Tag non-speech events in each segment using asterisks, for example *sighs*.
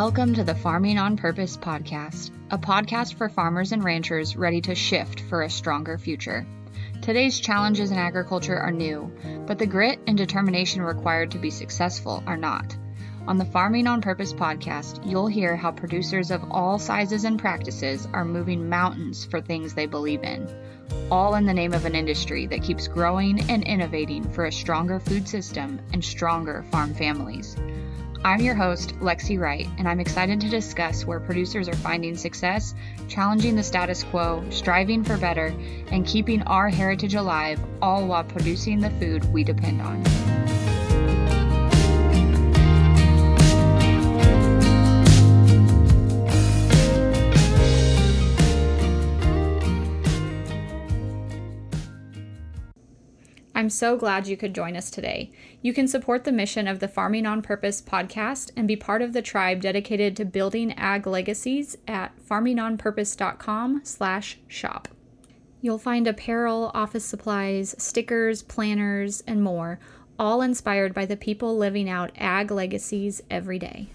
Welcome to the Farming on Purpose podcast, a podcast for farmers and ranchers ready to shift for a stronger future. Today's challenges in agriculture are new, but the grit and determination required to be successful are not. On the Farming on Purpose podcast, you'll hear how producers of all sizes and practices are moving mountains for things they believe in, all in the name of an industry that keeps growing and innovating for a stronger food system and stronger farm families. I'm your host, Lexi Wright, and I'm excited to discuss where producers are finding success, challenging the status quo, striving for better, and keeping our heritage alive, all while producing the food we depend on. I'm so glad you could join us today. You can support the mission of the Farming on Purpose podcast and be part of the tribe dedicated to building ag legacies at farmingonpurpose.com/shop. You'll find apparel, office supplies, stickers, planners, and more, all inspired by the people living out ag legacies every day.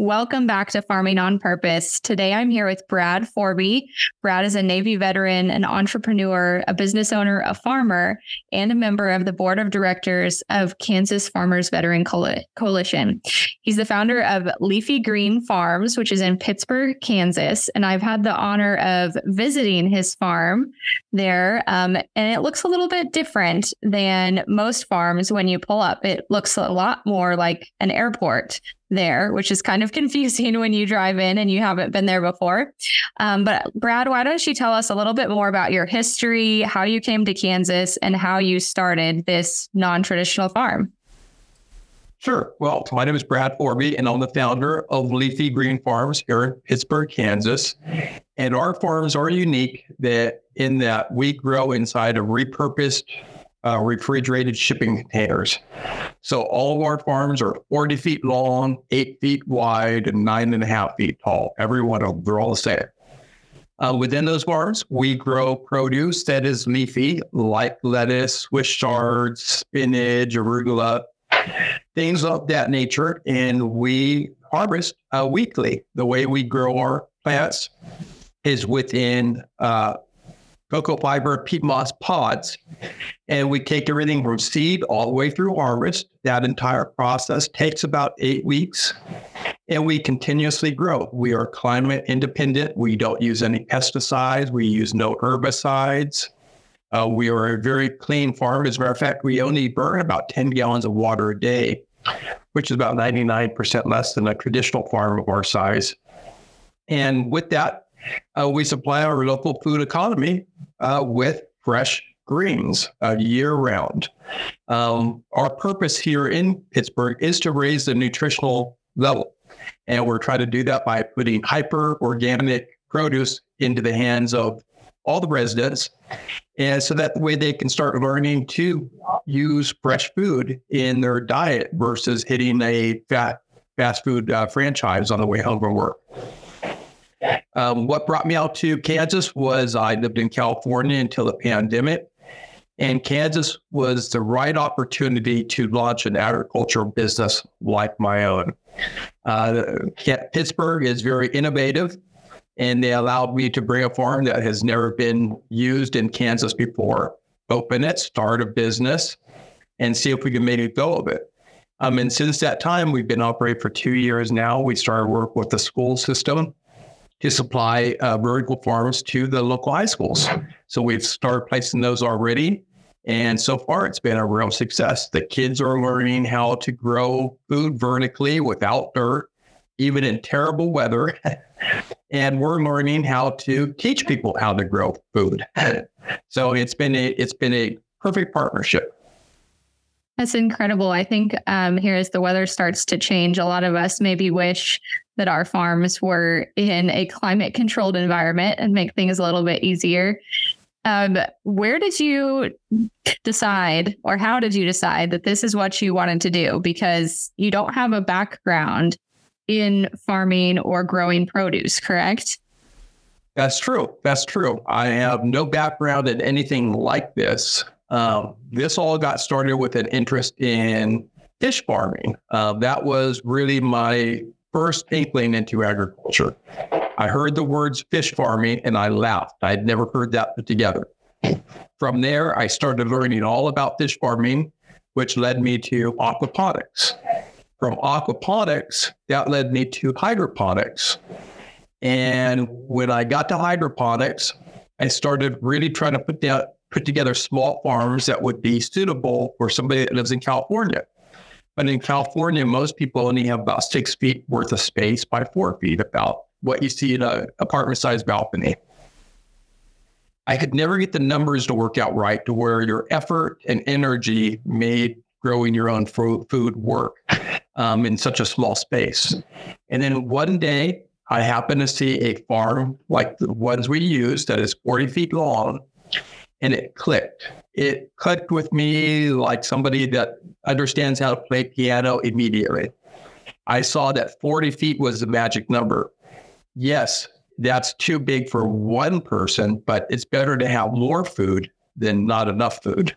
Welcome back to Farming on Purpose. Today I'm here with Brad Fourby. Brad is a Navy veteran, an entrepreneur, a business owner, a farmer, and a member of the board of directors of Kansas Farmers Veteran Coalition. He's the founder of Leafy Green Farms, which is in Pittsburg, Kansas. And I've had the honor of visiting his farm there. Um, and it looks a little bit different than most farms when you pull up. It looks a lot more like an airport there, which is kind of *laughs* confusing when you drive in and you haven't been there before. Um, but Brad, why don't you tell us a little bit more about your history, how you came to Kansas, and how you started this non traditional farm? Sure. Well, my name is Brad Fourby, and I'm the founder of Leafy Green Farms here in Pittsburg, Kansas. And our farms are unique that in that we grow inside of repurposed uh, refrigerated shipping containers. So all of our farms are 40 feet long, eight feet wide, and nine and a half feet tall. Every one of them, they're all the same. Uh, within those farms, we grow produce that is leafy, like lettuce, Swiss chards, spinach, arugula, things of that nature. And we harvest uh, weekly. The way we grow our plants is within uh, cocoa fiber peat moss pods. And we take everything from seed all the way through harvest. That entire process takes about eight weeks. And we continuously grow. We are climate independent. We don't use any pesticides. We use no herbicides. Uh, we are a very clean farm. As a matter of fact, we only burn about 10 gallons of water a day, which is about 99% less than a traditional farm of our size. And with that, uh, we supply our local food economy uh, with fresh greens uh, year round. Um, our purpose here in Pittsburg is to raise the nutritional level. And we're trying to do that by putting hyper organic produce into the hands of all the residents. And so that way they can start learning to use fresh food in their diet versus hitting a fat fast food uh, franchise on the way home from work. Um, what brought me out to Kansas was I lived in California until the pandemic. And Kansas was the right opportunity to launch an agricultural business like my own. Uh, Pittsburg is very innovative, and they allowed me to bring a farm that has never been used in Kansas before, open it, start a business, and see if we can make a go of it. Um, and since that time, we've been operating for two years now. We started work with the school system to supply uh, vertical farms to the local high schools. So we've started placing those already. And so far, it's been a real success. The kids are learning how to grow food vertically without dirt, even in terrible weather. *laughs* and we're learning how to teach people how to grow food. *laughs* so it's been a it's been a perfect partnership. That's incredible. I think um, here as the weather starts to change, a lot of us maybe wish that our farms were in a climate controlled environment and make things a little bit easier. Um, where did you decide, or how did you decide that this is what you wanted to do? Because you don't have a background in farming or growing produce, correct? That's true. That's true. I have no background in anything like this. Um, this all got started with an interest in fish farming. Uh, that was really my first inkling into agriculture. I heard the words fish farming and I laughed. I had never heard that put together. From there, I started learning all about fish farming, which led me to aquaponics. From aquaponics, that led me to hydroponics. And when I got to hydroponics, I started really trying to put down, put together small farms that would be suitable for somebody that lives in California. But in California, most people only have about six feet worth of space by four feet, about what you see in an apartment sized balcony. I could never get the numbers to work out right to where your effort and energy made growing your own food work um, in such a small space. And then one day, I happened to see a farm like the ones we use that is 40 feet long, and it clicked. It clicked with me like somebody that understands how to play piano immediately. I saw that 40 feet was the magic number. Yes, that's too big for one person, but it's better to have more food than not enough food.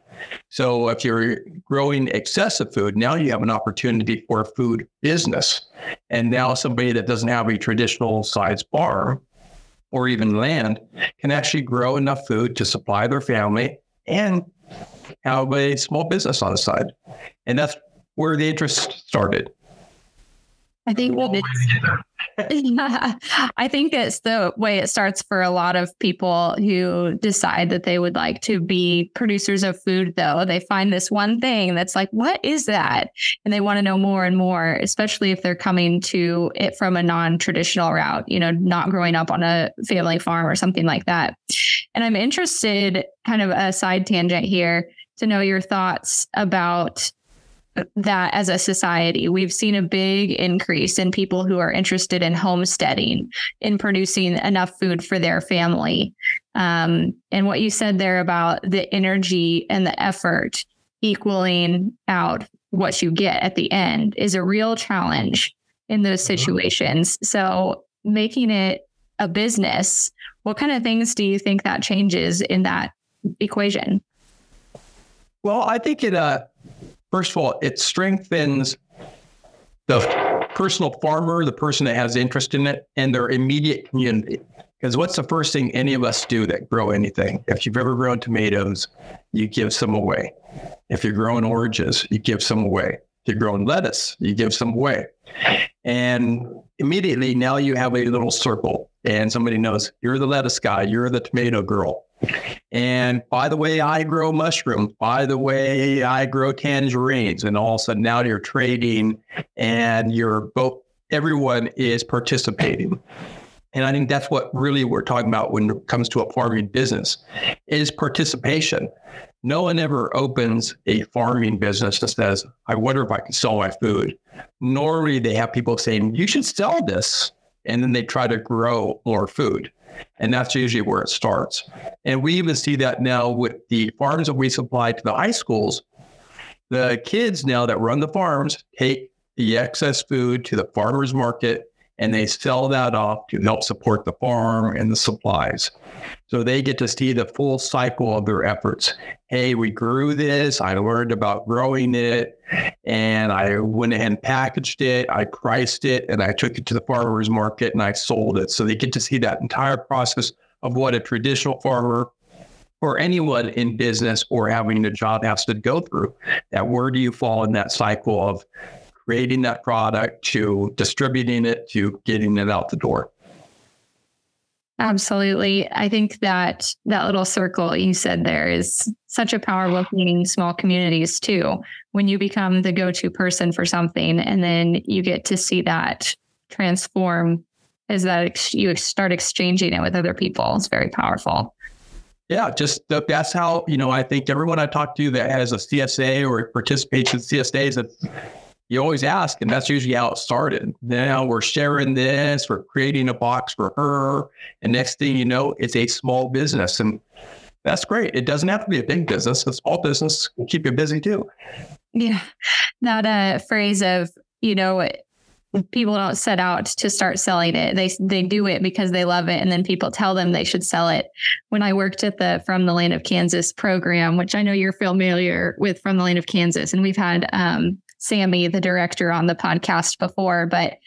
So if you're growing excessive food, now you have an opportunity for a food business. And now somebody that doesn't have a traditional size farm or even land can actually grow enough food to supply their family and have a small business on the side. And that's where the interest started. I think *laughs* I think it's the way it starts for a lot of people who decide that they would like to be producers of food, though. They find this one thing that's like, what is that? And they want to know more and more, especially if they're coming to it from a non traditional route, you know, not growing up on a family farm or something like that. And I'm interested, kind of a side tangent here, to know your thoughts about that as a society. We've seen a big increase in people who are interested in homesteading, in producing enough food for their family. Um, and what you said there about the energy and the effort equaling out what you get at the end is a real challenge in those mm-hmm. situations. So, making it a business, what kind of things do you think that changes in that equation? Well, I think it uh, First of all, it strengthens the personal farmer, the person that has interest in it, and their immediate community. Because what's the first thing any of us do that grow anything? If you've ever grown tomatoes, you give some away. If you're growing oranges, you give some away. If you're growing lettuce, you give some away. And immediately now you have a little circle, and somebody knows you're the lettuce guy, you're the tomato girl. And by the way, I grow mushrooms. By the way, I grow tangerines. And all of a sudden now you're trading and you're both, everyone is participating. And I think that's what really we're talking about when it comes to a farming business is participation. No one ever opens a farming business and says, I wonder if I can sell my food. Normally they have people saying, you should sell this. And then they try to grow more food. And that's usually where it starts. And we even see that now with the farms that we supply to the high schools. The kids now that run the farms take the excess food to the farmers market and they sell that off to help support the farm and the supplies. So they get to see the full cycle of their efforts. Hey, we grew this. I learned about growing it and I went ahead and packaged it. I priced it and I took it to the farmer's market and I sold it. So they get to see that entire process of what a traditional farmer or anyone in business or having a job has to go through. That where do you fall in that cycle of creating that product to distributing it to getting it out the door. Absolutely. I think that that little circle you said there is such a power of opening small communities too. When you become the go to person for something and then you get to see that transform is that ex- you start exchanging it with other people. It's very powerful. Yeah, just that's how, you know, I think everyone I talk to that has a CSA or participates in CSAs, you always ask, and that's usually how it started. Now we're sharing this, we're creating a box for her, and next thing you know, it's a small business, and that's great. It doesn't have to be a big business; a small business can keep you busy too. Yeah, not a phrase of you know people don't set out to start selling it. They they do it because they love it and then people tell them they should sell it. When I worked at the From the Land of Kansas program, which I know you're familiar with From the Land of Kansas and we've had um, Sammy, the director, on the podcast before, but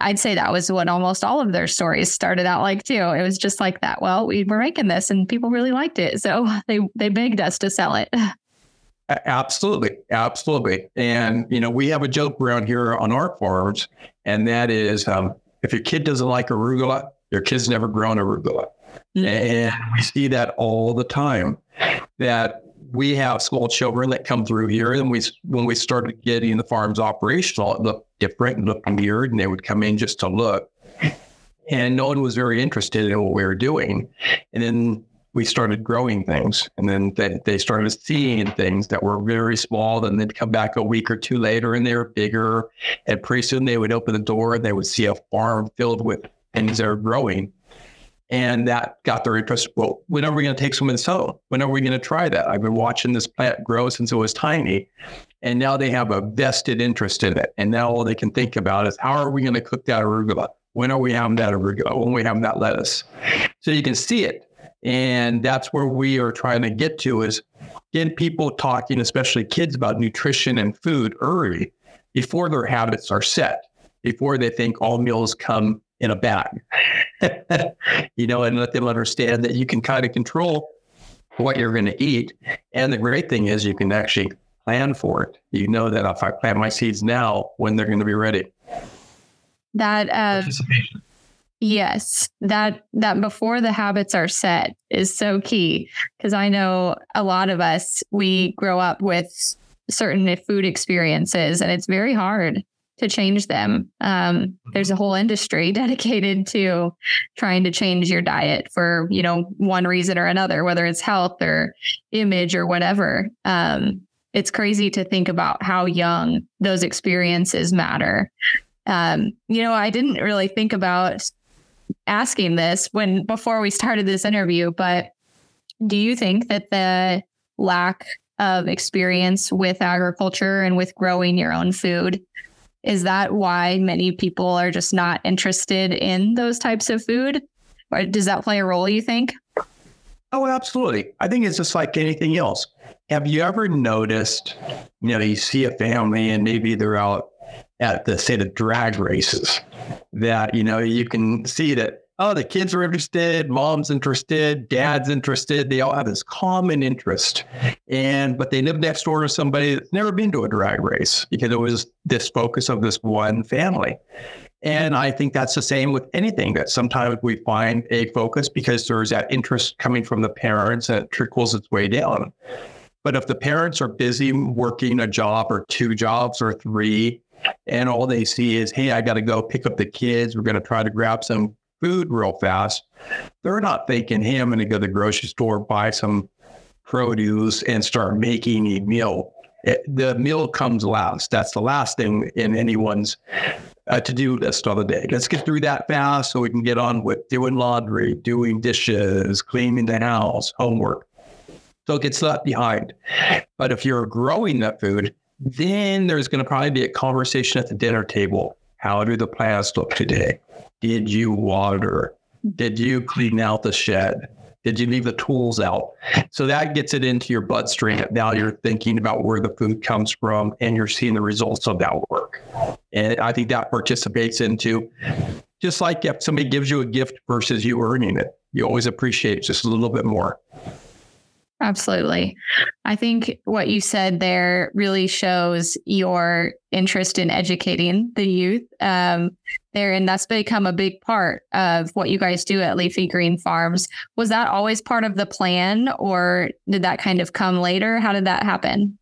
I'd say that was what almost all of their stories started out like too. It was just like that. Well, we were making this and people really liked it. So *laughs* they they begged us to sell it. *laughs* Absolutely. Absolutely. And, you know, we have a joke around here on our farms, and that is um, if your kid doesn't like arugula, your kid's never grown arugula. Mm-hmm. And we see that all the time that we have small children that come through here. And we, when we started getting the farms operational, it looked different and looked weird. And they would come in just to look. And no one was very interested in what we were doing. And then we started growing things. And then they, they started seeing things that were very small. Then they'd come back a week or two later and they were bigger. And pretty soon they would open the door and they would see a farm filled with things that are growing. And that got their interest. Well, when are we going to take some of this home? When are we going to try that? I've been watching this plant grow since it was tiny. And now they have a vested interest in it. And now all they can think about is how are we going to cook that arugula? When are we having that arugula? When are we having that lettuce? So you can see it. And that's where we are trying to get to is get people talking, especially kids, about nutrition and food early before their habits are set, before they think all meals come in a bag. *laughs* you know, and let them understand that you can kind of control what you're going to eat. And the great thing is you can actually plan for it. You know that if I plant my seeds now, when they're going to be ready. That uh, yes, that that before the habits are set is so key because I know a lot of us we grow up with certain food experiences and it's very hard to change them. Um, there's a whole industry *laughs* dedicated to trying to change your diet for you know one reason or another, whether it's health or image or whatever. Um, it's crazy to think about how young those experiences matter. Um, you know, I didn't really think about asking this when before we started this interview, but do you think that the lack of experience with agriculture and with growing your own food is that why many people are just not interested in those types of food? Or does that play a role, you think? Oh, absolutely. I think it's just like anything else. Have you ever noticed, you know, you see a family and maybe they're out at the, say, the drag races that, you know, you can see that oh, the kids are interested, mom's interested, dad's interested. They all have this common interest. And, but they live next door to somebody that's never been to a drag race because it was this focus of this one family. And I think that's the same with anything that sometimes we find a focus because there's that interest coming from the parents and it trickles its way down. But if the parents are busy working a job or two jobs or three, and all they see is, hey, I got to go pick up the kids. We're going to try to grab some food real fast. They're not thinking, hey, I'm going to go to the grocery store, buy some produce, and start making a meal. It, the meal comes last. That's the last thing in anyone's uh, to do list of the day. Let's get through that fast so we can get on with doing laundry, doing dishes, cleaning the house, homework. So it gets left behind. But if you're growing that food, then there's going to probably be a conversation at the dinner table. How do the plants look today? Did you water? Did you clean out the shed? Did you leave the tools out? So that gets it into your bloodstream. Now you're thinking about where the food comes from and you're seeing the results of that work. And I think that participates into just like if somebody gives you a gift versus you earning it, you always appreciate just a little bit more. Absolutely. I think what you said there really shows your interest in educating the youth um, there. And that's become a big part of what you guys do at Leafy Green Farms. Was that always part of the plan or did that kind of come later? How did that happen?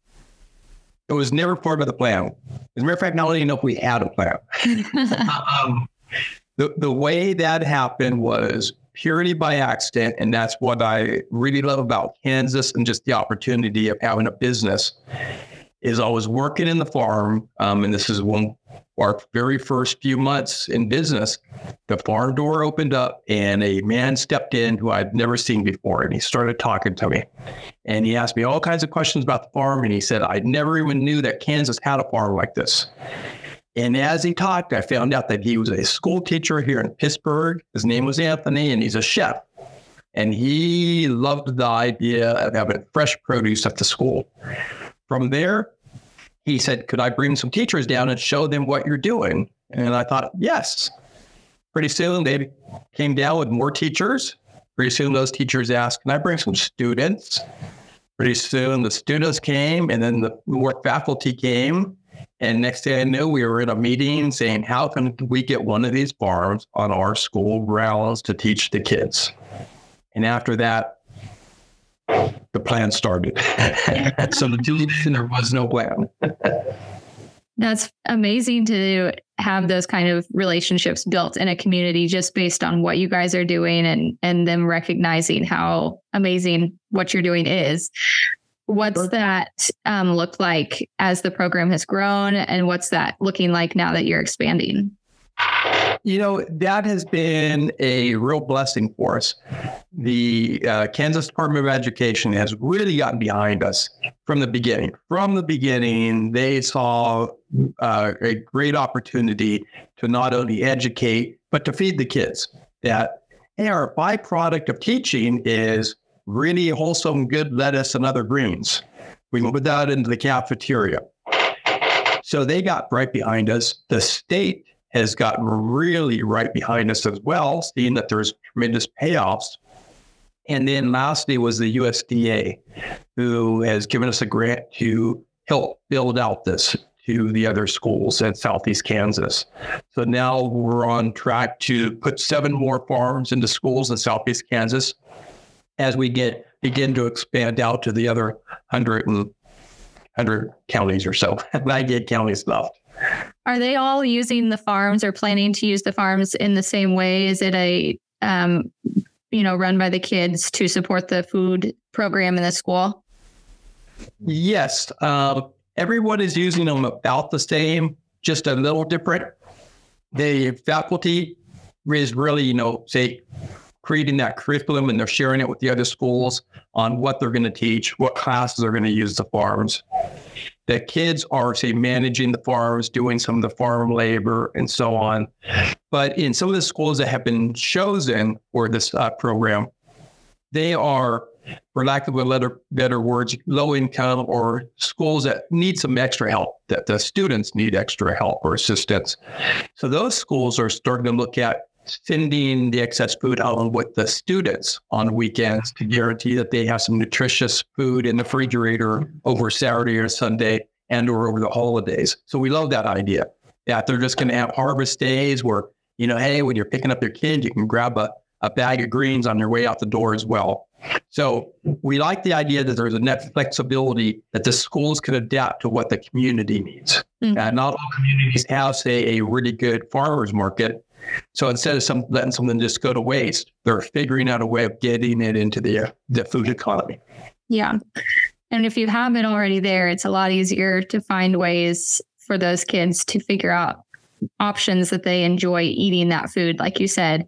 It was never part of the plan. As a matter of fact, not only know if we had a plan. *laughs* *laughs* um, the, the way that happened was purely by accident. And that's what I really love about Kansas and just the opportunity of having a business is I was working in the farm. Um, and this is one our very first few months in business, the farm door opened up and a man stepped in who I'd never seen before. And he started talking to me. And he asked me all kinds of questions about the farm. And he said, I never even knew that Kansas had a farm like this. And as he talked, I found out that he was a school teacher here in Pittsburg. His name was Anthony, and he's a chef. And he loved the idea of having fresh produce at the school. From there, he said, Could I bring some teachers down and show them what you're doing? And I thought, yes. Pretty soon they came down with more teachers. Pretty soon those teachers asked, Can I bring some students? Pretty soon the students came and then the more faculty came. And next thing I knew, we were in a meeting saying, How can we get one of these farms on our school grounds to teach the kids? And after that, the plan started. *laughs* so there was no plan. That's amazing to have those kind of relationships built in a community just based on what you guys are doing and and them recognizing how amazing what you're doing is. What's that um, look like as the program has grown, and what's that looking like now that you're expanding? You know, that has been a real blessing for us. The uh, Kansas Department of Education has really gotten behind us from the beginning. From the beginning, they saw uh, a great opportunity to not only educate, but to feed the kids. That hey, our byproduct of teaching is really wholesome, good lettuce and other greens. We put that into the cafeteria. So they got right behind us. The state has gotten really right behind us as well, seeing that there's tremendous payoffs. And then lastly was the USDA, who has given us a grant to help build out this to the other schools in Southeast Kansas. So now we're on track to put seven more farms into schools in Southeast Kansas as we get begin to expand out to the other 100, 100 counties or so, 98 counties left. Are they all using the farms or planning to use the farms in the same way? Is it a um, you know run by the kids to support the food program in the school? Yes, uh, everyone is using them about the same, just a little different. The faculty is really, you know, say creating that curriculum and they're sharing it with the other schools on what they're going to teach, what classes are going to use the farms The kids are, say, managing the farms, doing some of the farm labor, and so on. But in some of the schools that have been chosen for this uh, program, they are, for lack of a better, better words, low income or schools that need some extra help, that the students need extra help or assistance. So those schools are starting to look at sending the excess food home with the students on weekends to guarantee that they have some nutritious food in the refrigerator over Saturday or Sunday and or over the holidays. So we love that idea that they're just going to have harvest days where, you know, hey, when you're picking up your kid, you can grab a, a bag of greens on your way out the door as well. So we like the idea that there's a net flexibility that the schools can adapt to what the community needs. Mm-hmm. And not all communities have, say, a really good farmers market so instead of some, letting something just go to waste, they're figuring out a way of getting it into the, the food economy. Yeah. And if you have it already there, it's a lot easier to find ways for those kids to figure out options that they enjoy eating that food. Like you said,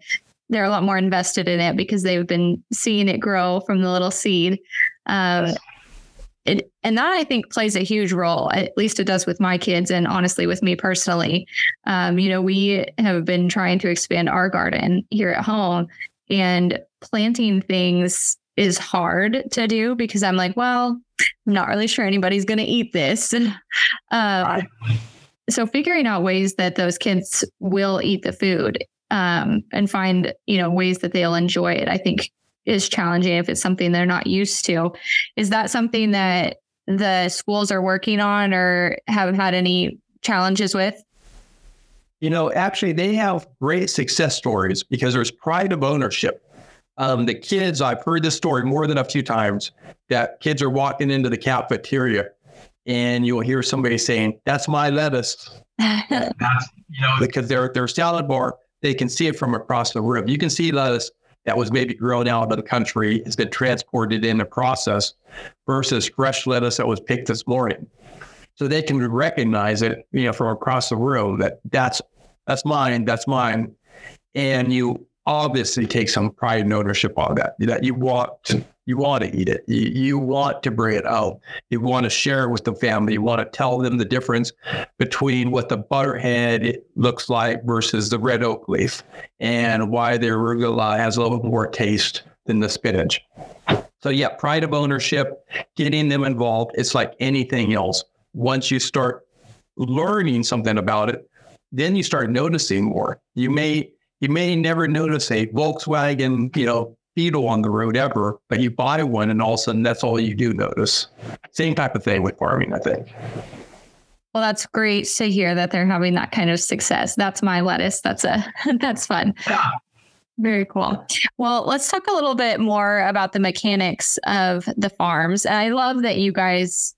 they're a lot more invested in it because they've been seeing it grow from the little seed. Um, it, and that I think plays a huge role. At least it does with my kids, and honestly, with me personally. Um, you know, we have been trying to expand our garden here at home, and planting things is hard to do because I'm like, well, I'm not really sure anybody's going to eat this. *laughs* And uh, so, figuring out ways that those kids will eat the food um, and find, you know, ways that they'll enjoy it, I think is challenging if it's something they're not used to. Is that something that the schools are working on or have had any challenges with? You know, actually, they have great success stories because there's pride of ownership. Um, the kids, I've heard this story more than a few times that kids are walking into the cafeteria and you'll hear somebody saying, That's my lettuce. *laughs* That's, you know, because their their salad bar, they can see it from across the room. You can see lettuce that was maybe grown out of the country has been transported in the process versus fresh lettuce that was picked this morning. So they can recognize it, you know, from across the room that that's that's mine, that's mine, and you obviously take some pride and ownership on that. That you want to, you want to eat it. You, you want to bring it out. You want to share it with the family. You want to tell them the difference between what the butterhead looks like versus the red oak leaf, and why the arugula has a little more taste than the spinach. So yeah, pride of ownership, getting them involved. It's like anything else. Once you start learning something about it, then you start noticing more. You may you may never notice a Volkswagen, you know, Beetle on the road ever, but you buy one and all of a sudden that's all you do notice. Same type of thing with farming, I think. Well, that's great to hear that they're having that kind of success. That's my lettuce. That's a *laughs* that's fun. Yeah. Very cool. Well, let's talk a little bit more about the mechanics of the farms. And I love that you guys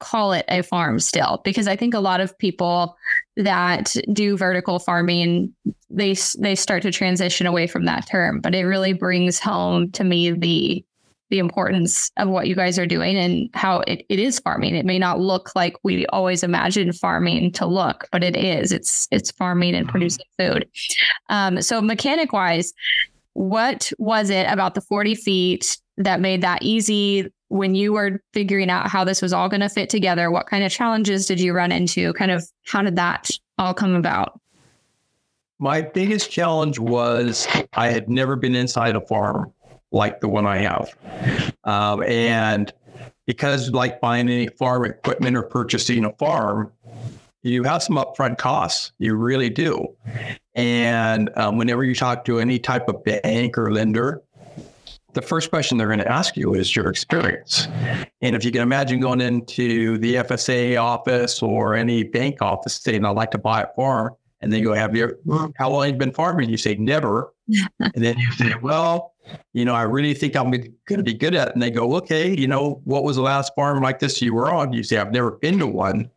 call it a farm still because I think a lot of people that do vertical farming they they start to transition away from that term, but it really brings home to me the the importance of what you guys are doing and how it, it is farming. It may not look like we always imagine farming to look, but it is. It's it's farming and producing food. Um, so mechanic wise, what was it about the 40 feet that made that easy when you were figuring out how this was all going to fit together? What kind of challenges did you run into? Kind of how did that all come about? My biggest challenge was I had never been inside a farm like the one I have. Um, and because, like buying any farm equipment or purchasing a farm, you have some upfront costs. You really do. And um, whenever you talk to any type of bank or lender, the first question they're going to ask you is your experience. And if you can imagine going into the FSA office or any bank office saying, I'd like to buy a farm, and they go, Have you, how long have you been farming? You say, Never. *laughs* and then you say, Well, you know, I really think I'm going to be good at it. And they go, Okay, you know, what was the last farm like this you were on? You say, I've never been to one.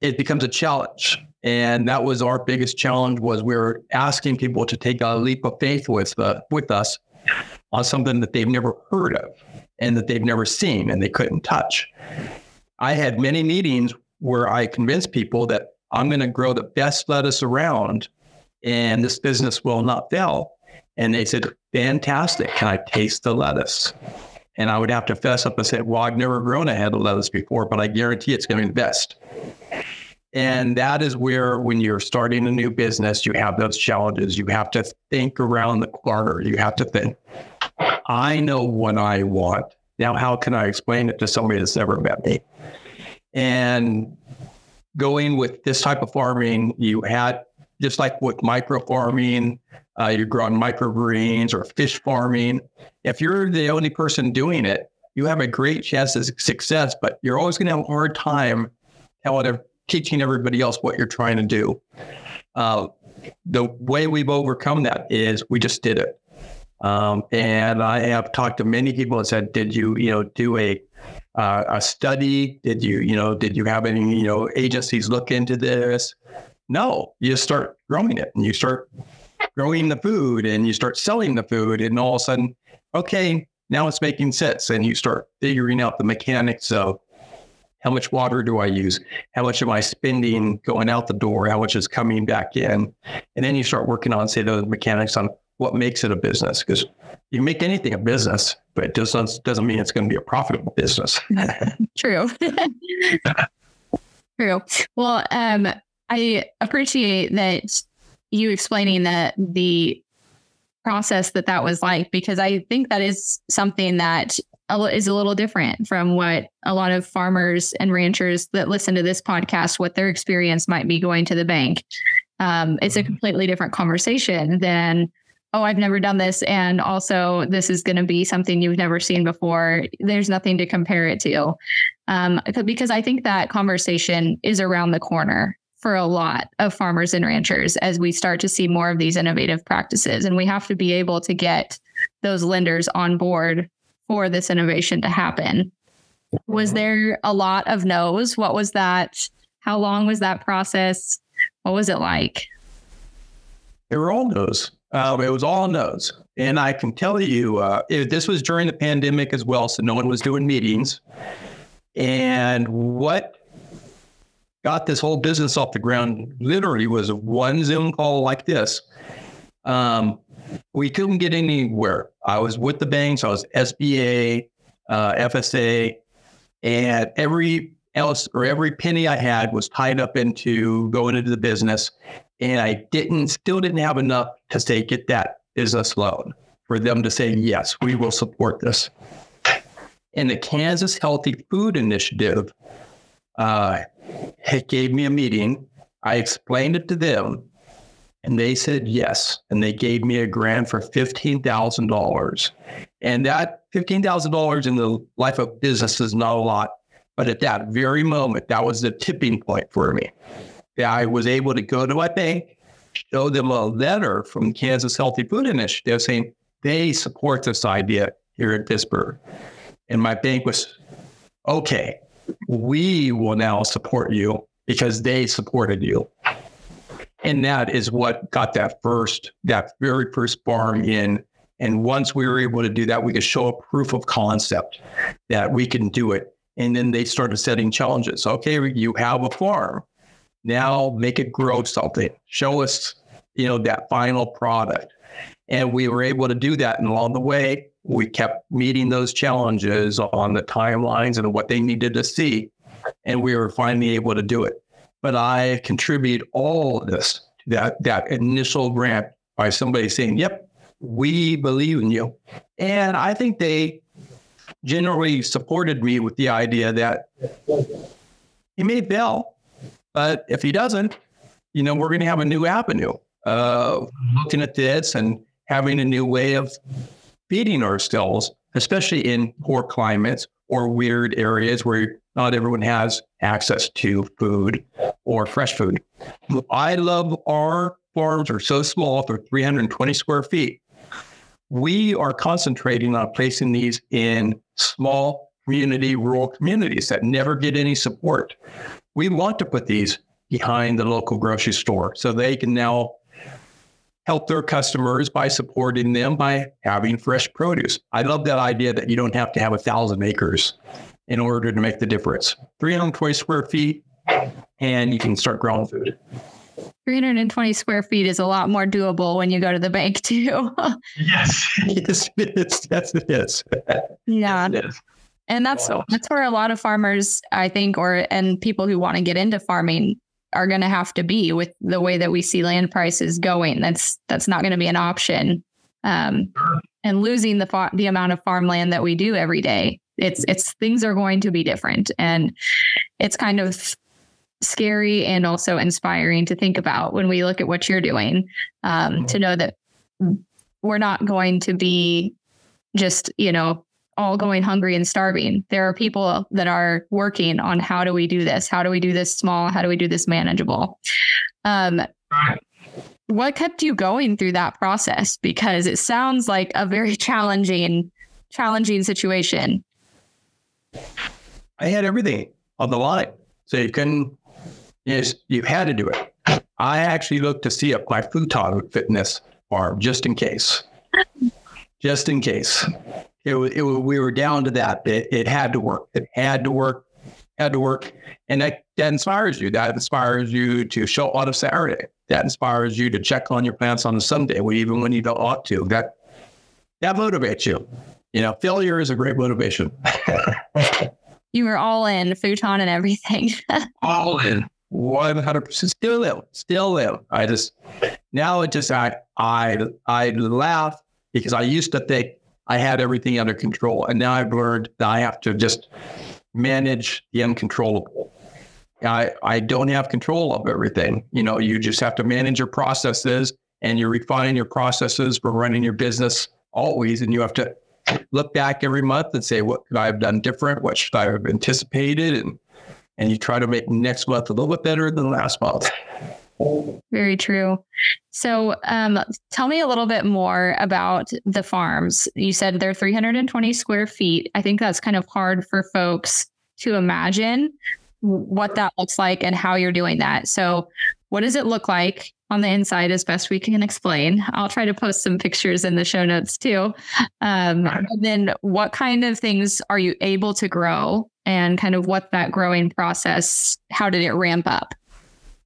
It becomes a challenge. And that was our biggest challenge was we were asking people to take a leap of faith with, uh, with us on something that they've never heard of and that they've never seen and they couldn't touch. I had many meetings where I convinced people that I'm going to grow the best lettuce around and this business will not fail. And they said, fantastic. Can I taste the lettuce? And I would have to fess up and say, well, I've never grown a head of lettuce before, but I guarantee it's going to be the best. And that is where, when you're starting a new business, you have those challenges. You have to think around the corner. You have to think, I know what I want. Now, how can I explain it to somebody that's never met me? And going with this type of farming, you had just like with micro farming, uh, you're growing microgreens or fish farming. If you're the only person doing it, you have a great chance of success, but you're always going to have a hard time telling, teaching everybody else what you're trying to do. Uh, the way we've overcome that is we just did it. Um, and I have talked to many people and said, "Did you, you know, do a uh, a study? Did you, you know, did you have any, you know, agencies look into this?" No, you start growing it and you start growing the food and you start selling the food, and all of a sudden, okay, now it's making sense, and you start figuring out the mechanics of how much water do I use? How much am I spending going out the door? How much is coming back in? And then you start working on, say, those mechanics on what makes it a business because you make anything a business, but it doesn't doesn't mean it's going to be a profitable business. *laughs* True. *laughs* True. Well, um, I appreciate that you explaining that the process that that was like because I think that is something that is a little different from what a lot of farmers and ranchers that listen to this podcast what their experience might be going to the bank. Um, it's a mm-hmm. completely different conversation than oh, I've never done this. And also, this is going to be something you've never seen before. There's nothing to compare it to. Um, because I think that conversation is around the corner for a lot of farmers and ranchers as we start to see more of these innovative practices. And we have to be able to get those lenders on board for this innovation to happen. Was there a lot of no's? What was that? How long was that process? What was it like? They were all no's. Um, it was all no's. And I can tell you, uh, it, this was during the pandemic as well. So no one was doing meetings. And what got this whole business off the ground literally was one Zoom call like this. Um, we couldn't get anywhere. I was with the banks, I was SBA, uh, FSA, and every else or every penny I had was tied up into going into the business and I didn't still didn't have enough to say get that business loan for them to say yes, we will support this. And the Kansas Healthy Food Initiative uh, gave me a meeting I explained it to them and they said yes. And they gave me a grant for $15,000. And that $15,000 in the life of business is not a lot. But at that very moment, that was the tipping point for me. I was able to go to my bank, show them a letter from Kansas Healthy Food Initiative saying they support this idea here at Pittsburg. And my bank was, okay, we will now support you because they supported you. And that is what got that first, that very first farm in. And once we were able to do that, we could show a proof of concept that we can do it. And then they started setting challenges. Okay, you have a farm. Now make it grow something. Show us, you know, that final product. And we were able to do that. And along the way, we kept meeting those challenges on the timelines and what they needed to see. And we were finally able to do it but I contribute all of this to that, that initial grant by somebody saying, yep, we believe in you. And I think they generally supported me with the idea that he may fail, but if he doesn't, you know, we're going to have a new avenue of looking at this and having a new way of feeding ourselves, especially in poor climates or weird areas where not everyone has access to food or fresh food. I love our farms are so small, they're 320 square feet. We are concentrating on placing these in small community, rural communities that never get any support. We want to put these behind the local grocery store so they can now help their customers by supporting them by having fresh produce. I love that idea that you don't have to have a thousand acres in order to make the difference. 320 square feet, and you can start growing food. 320 square feet is a lot more doable when you go to the bank *laughs* too. yes, *laughs* yes, it is. Yes, it is. Yeah. It is. And that's wow. that's where a lot of farmers, I think, or and people who want to get into farming are going to have to be with the way that we see land prices going. That's that's not going to be an option. Um, and losing the fa- the amount of farmland that we do every day, it's it's things are going to be different, and it's kind of scary and also inspiring to think about when we look at what you're doing um, to know that we're not going to be just you know all going hungry and starving. There are people that are working on how do we do this? How do we do this small? How do we do this manageable? Um, what kept you going through that process? Because it sounds like a very *laughs* challenging challenging situation. I had everything on the line so you couldn't is you had to do it. I actually looked to see if my futon fitness farm just in case, just in case. It, it, we were down to that. It, it had to work. It had to work. Had to work, and that, that inspires you. That inspires you to show on a Saturday. That inspires you to check on your plants on a Sunday, even when you don't ought to. That that motivates you. You know, failure is a great motivation. *laughs* you were all in futon and everything. *laughs* all in. 100% still live, still live. I just, now it just, I, I, I laugh because I used to think I had everything under control. And now I've learned that I have to just manage the uncontrollable. I, I don't have control of everything. You know, you just have to manage your processes and you refine your processes for running your business always. And you have to look back every month and say, what could I have done different? What should I have anticipated? And and you try to make next month a little bit better than last month. Very true. So, um, tell me a little bit more about the farms. You said they're 320 square feet. I think that's kind of hard for folks to imagine what that looks like and how you're doing that. So, what does it look like on the inside as best we can explain? I'll try to post some pictures in the show notes too. Um, and then, what kind of things are you able to grow and kind of what that growing process, how did it ramp up?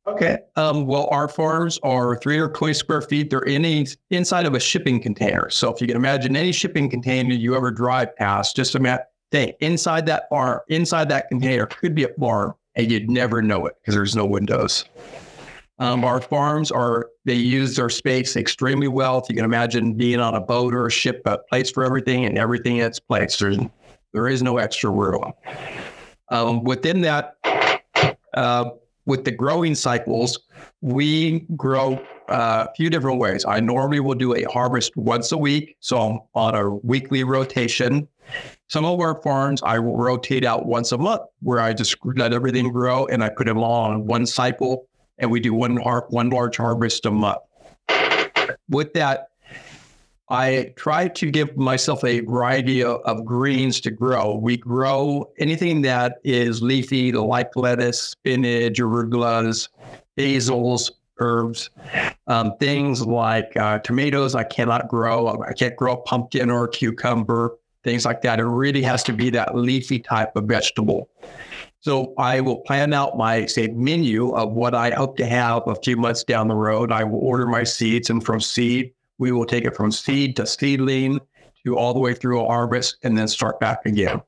Okay. Um, well, our farms are 320 square feet. They're in a, inside of a shipping container. So if you can imagine any shipping container you ever drive past, just a imagine, think inside that farm, inside that container could be a farm and you'd never know it because there's no windows. Um, our farms are, they use their space extremely well. If you can imagine being on a boat or a ship, a place for everything and everything in its place. There's there is no extra room. Um, within that, uh, with the growing cycles, we grow uh, a few different ways. I normally will do a harvest once a week. So I'm on a weekly rotation. Some of our farms, I will rotate out once a month where I just let everything grow and I put them all on one cycle and we do one, har- one large harvest a month. With that, I try to give myself a variety of, of, greens to grow. We grow anything that is leafy, like lettuce, spinach, arugulas, basils, herbs, um, things like uh, tomatoes. I cannot grow. I can't grow pumpkin or cucumber, things like that. It really has to be that leafy type of vegetable. So I will plan out my say menu of what I hope to have a few months down the road. I will order my seeds, and from seed, we will take it from seed to seedling to all the way through harvest, and then start back again.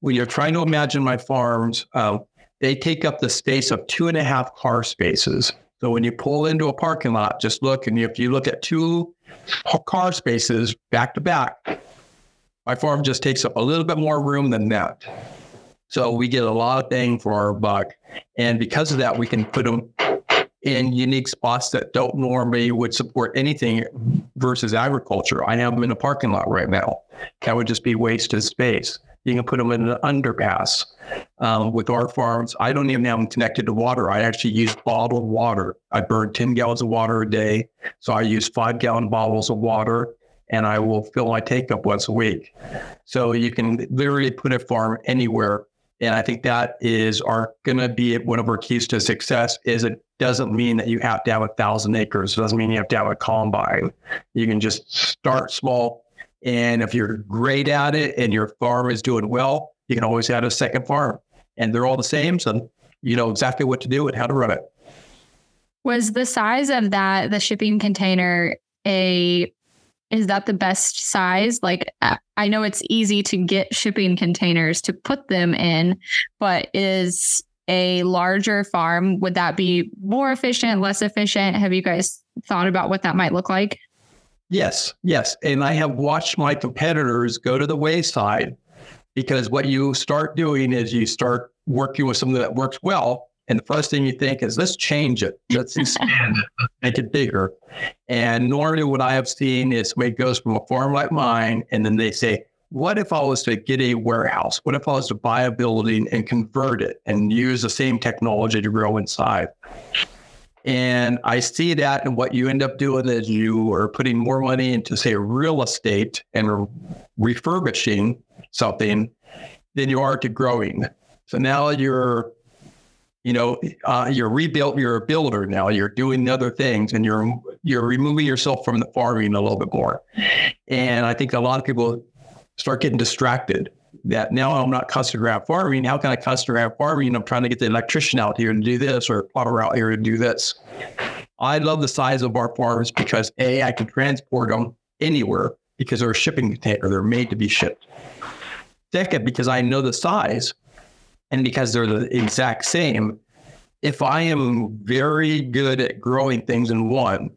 When you're trying to imagine my farms, um, they take up the space of two and a half car spaces. So when you pull into a parking lot, just look, and if you look at two car spaces back to back, my farm just takes up a little bit more room than that. So we get a lot of bang for our buck. And because of that, we can put them in unique spots that don't normally would support anything versus agriculture. I have them in a parking lot right now. That would just be wasted space. You can put them in an underpass. Um, with our farms, I don't even have them connected to water. I actually use bottled water. I burn 10 gallons of water a day. So I use five gallon bottles of water and I will fill my take up once a week. So you can literally put a farm anywhere and I think that is our going to be one of our keys to success. Is it doesn't mean that you have to have a thousand acres. It doesn't mean you have to have a combine. You can just start small, and if you're great at it and your farm is doing well, you can always add a second farm, and they're all the same. So you know exactly what to do and how to run it. Was the size of that the shipping container a is that the best size? Like, I know it's easy to get shipping containers to put them in, but is a larger farm, would that be more efficient, less efficient? Have you guys thought about what that might look like? Yes, yes. And I have watched my competitors go to the wayside because what you start doing is you start working with something that works well and the first thing you think is, let's change it. Let's expand it, make it bigger. And normally what I have seen is it goes from a farm like mine, and then they say, what if I was to get a warehouse? What if I was to buy a building and convert it and use the same technology to grow inside? And I see that, and what you end up doing is you are putting more money into, say, real estate and refurbishing something than you are to growing. So now you're you know, uh, you're rebuilt, you're a builder now, you're doing other things and you're, you're removing yourself from the farming a little bit more. And I think a lot of people start getting distracted that now I'm not custom grab farming. How can I custom grab farming? I'm trying to get the electrician out here to do this or plumber out here to do this. I love the size of our farms because A, I can transport them anywhere because they're a shipping container. They're made to be shipped. Second, because I know the size, and because they're the exact same, if I am very good at growing things in one,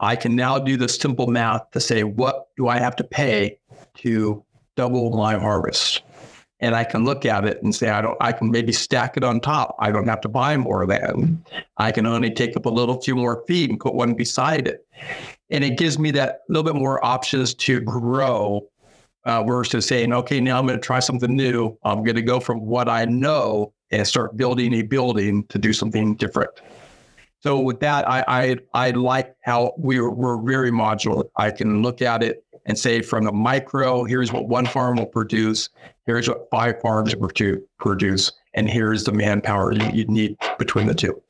I can now do the simple math to say, what do I have to pay to double my harvest? And I can look at it and say, I don't, I can maybe stack it on top. I don't have to buy more land. I can only take up a little few more feet and put one beside it. And it gives me that little bit more options to grow uh, versus saying, okay, now I'm going to try something new. I'm going to go from what I know and start building a building to do something different. So with that, I I, I like how we're we're very modular. I can look at it and say from the micro, here's what one farm will produce, here's what five farms will produce, and here's the manpower you, need between the two.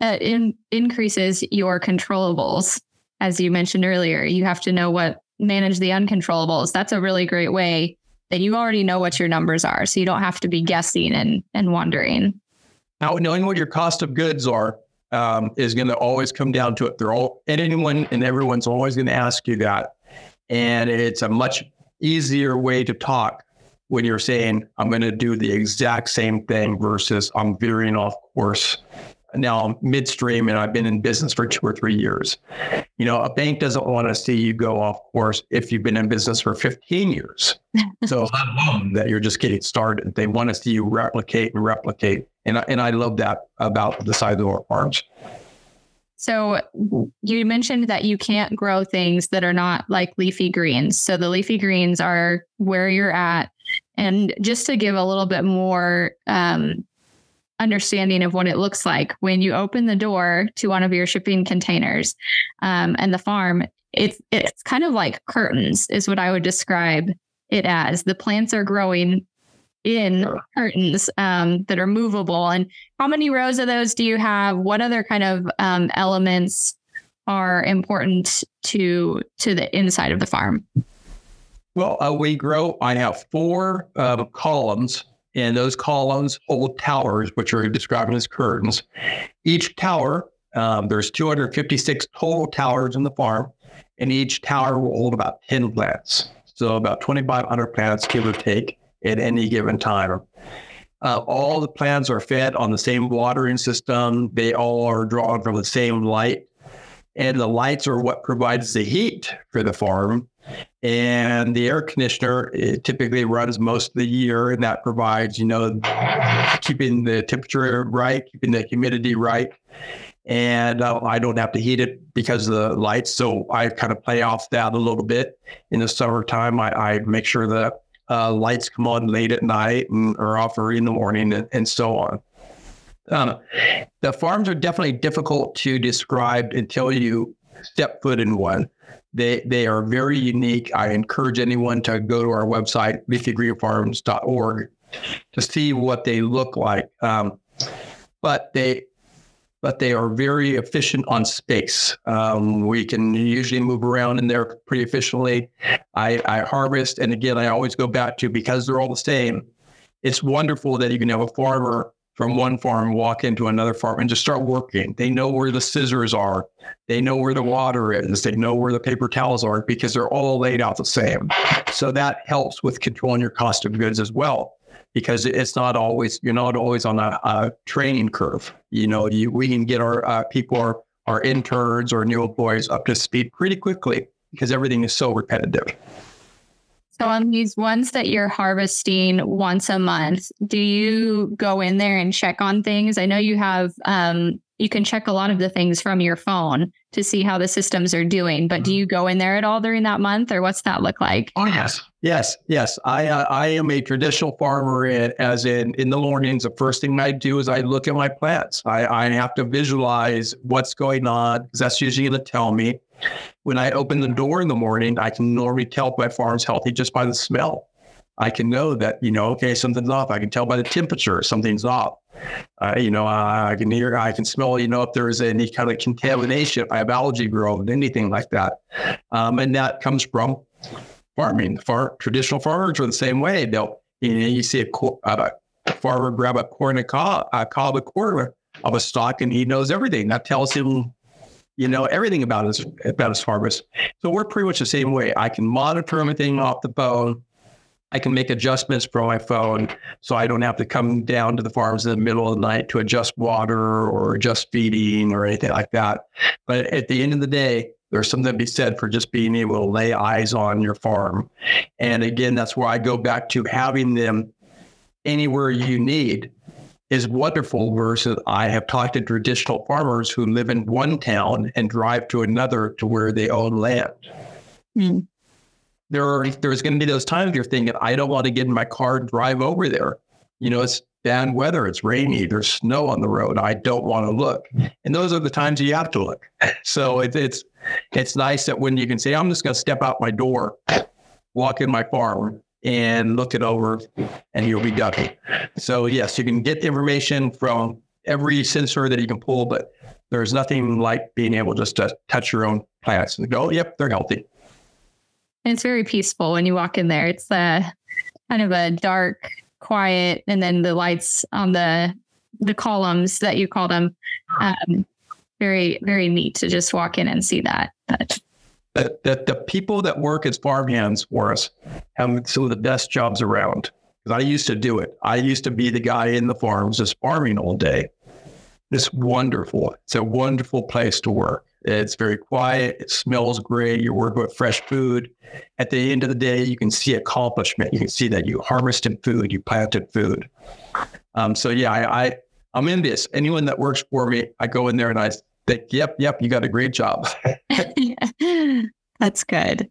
It in, increases your controllables. As you mentioned earlier, you have to know what manage the uncontrollables, that's a really great way that you already know what your numbers are. So you don't have to be guessing and, and wondering. Now, knowing what your cost of goods are um, is going to always come down to it. They're all, and anyone and everyone's always going to ask you that. And it's a much easier way to talk when you're saying, I'm going to do the exact same thing versus I'm veering off course now I'm midstream and I've been in business for two or three years. You know, a bank doesn't want to see you go off course if you've been in business for 15 years. *laughs* so that you're just getting started. They want to see you replicate and replicate And I, and I love that about the size of our farms. So you mentioned that you can't grow things that are not like leafy greens. So the leafy greens are where you're at. And just to give a little bit more um, understanding of what it looks like when you open the door to one of your shipping containers um, and the farm, it's it's kind of like curtains, is what I would describe it as. The plants are growing in curtains um, that are movable. And how many rows of those do you have? What other kind of um, elements are important to to the inside of the farm? Well, uh, we grow. I have four um, columns, and those columns hold towers, which are described as curtains. Each tower, um, there's 256 total towers in the farm, and each tower will hold about 10 plants. So about 2,500 plants, give or take at any given time. Uh, all the plants are fed on the same watering system. They all are drawn from the same light. And the lights are what provides the heat for the farm. And the air conditioner typically runs most of the year, and that provides, you know, keeping the temperature right, keeping the humidity right. And uh, I don't have to heat it because of the lights. So I kind of play off that a little bit. In the summertime, I, I make sure that uh, lights come on late at night and, or off early in the morning and, and so on. Um, the farms are definitely difficult to describe until you step foot in one. They they are very unique. I encourage anyone to go to our website, leafygreenfarms.org, to see what they look like. Um, but they but they are very efficient on space. Um, we can usually move around in there pretty efficiently. I, I harvest, and again, I always go back to because they're all the same. It's wonderful that you can have a farmer from one farm walk into another farm and just start working. They know where the scissors are. They know where the water is. They know where the paper towels are because they're all laid out the same. So that helps with controlling your cost of goods as well because it's not always you're not always on a, a training curve. You know, you, we can get our uh, people, our, our interns or new employees up to speed pretty quickly because everything is so repetitive. So on these ones that you're harvesting once a month, do you go in there and check on things? I know you have um, you can check a lot of the things from your phone to see how the systems are doing. But do mm-hmm. you go in there at all during that month, or what's that look like? Oh yes, yes, yes. I uh, I am a traditional farmer. as in in the mornings, the first thing I do is I look at my plants. I I have to visualize what's going on because that's usually going to tell me. When I open the door in the morning, I can normally tell if my farm's healthy just by the smell. I can know that, you know, okay, something's off. I can tell by the temperature something's off. Uh, you know, I can hear, I can smell, you know, if there's any kind of contamination, I have algae growth, anything like that. Um, and that comes from farming. The far, traditional farmers are the same way. They'll, you know, you see a, uh, a farmer grab a corn and cob, a cob a quarter of a stalk and he knows everything. That tells him you know everything about his about his harvest. So we're pretty much the same way. I can monitor everything off the phone. I can make adjustments from my phone so I don't have to come down to the farms in the middle of the night to adjust water or adjust feeding or anything like that. But at the end of the day, there's something to be said for just being able to lay eyes on your farm. And again, that's where I go back to having them anywhere you need is wonderful versus I have talked to traditional farmers who live in one town and drive to another to where they own land. Mm there are there's going to be those times you're thinking, I don't want to get in my car and drive over there. You know, it's bad weather, it's rainy, there's snow on the road. I don't want to look, and those are the times you have to look. *laughs* So it, it's it's nice that when you can say, I'm just going to step out my door, walk in my farm, and look it over, and you'll be done. So yes, you can get information from every sensor that you can pull, but there's nothing like being able just to touch your own plants and go, yep, they're healthy. It's very peaceful when you walk in there. It's a kind of a dark, quiet, and then the lights on the the columns that you call them. Um, very, very neat to just walk in and see that. But that, that the people that work as farm hands for us have some of the best jobs around. Because I used to do it. I used to be the guy in the farms just farming all day. It's wonderful. It's a wonderful place to work. It's very quiet. It smells great. You're working with fresh food. At the end of the day, you can see accomplishment. You can see that you harvested food, you planted food. Um, so yeah, I, I, I'm this. Anyone that works for me, I go in there and I think, yep, yep, you got a great job. *laughs* *laughs* That's good.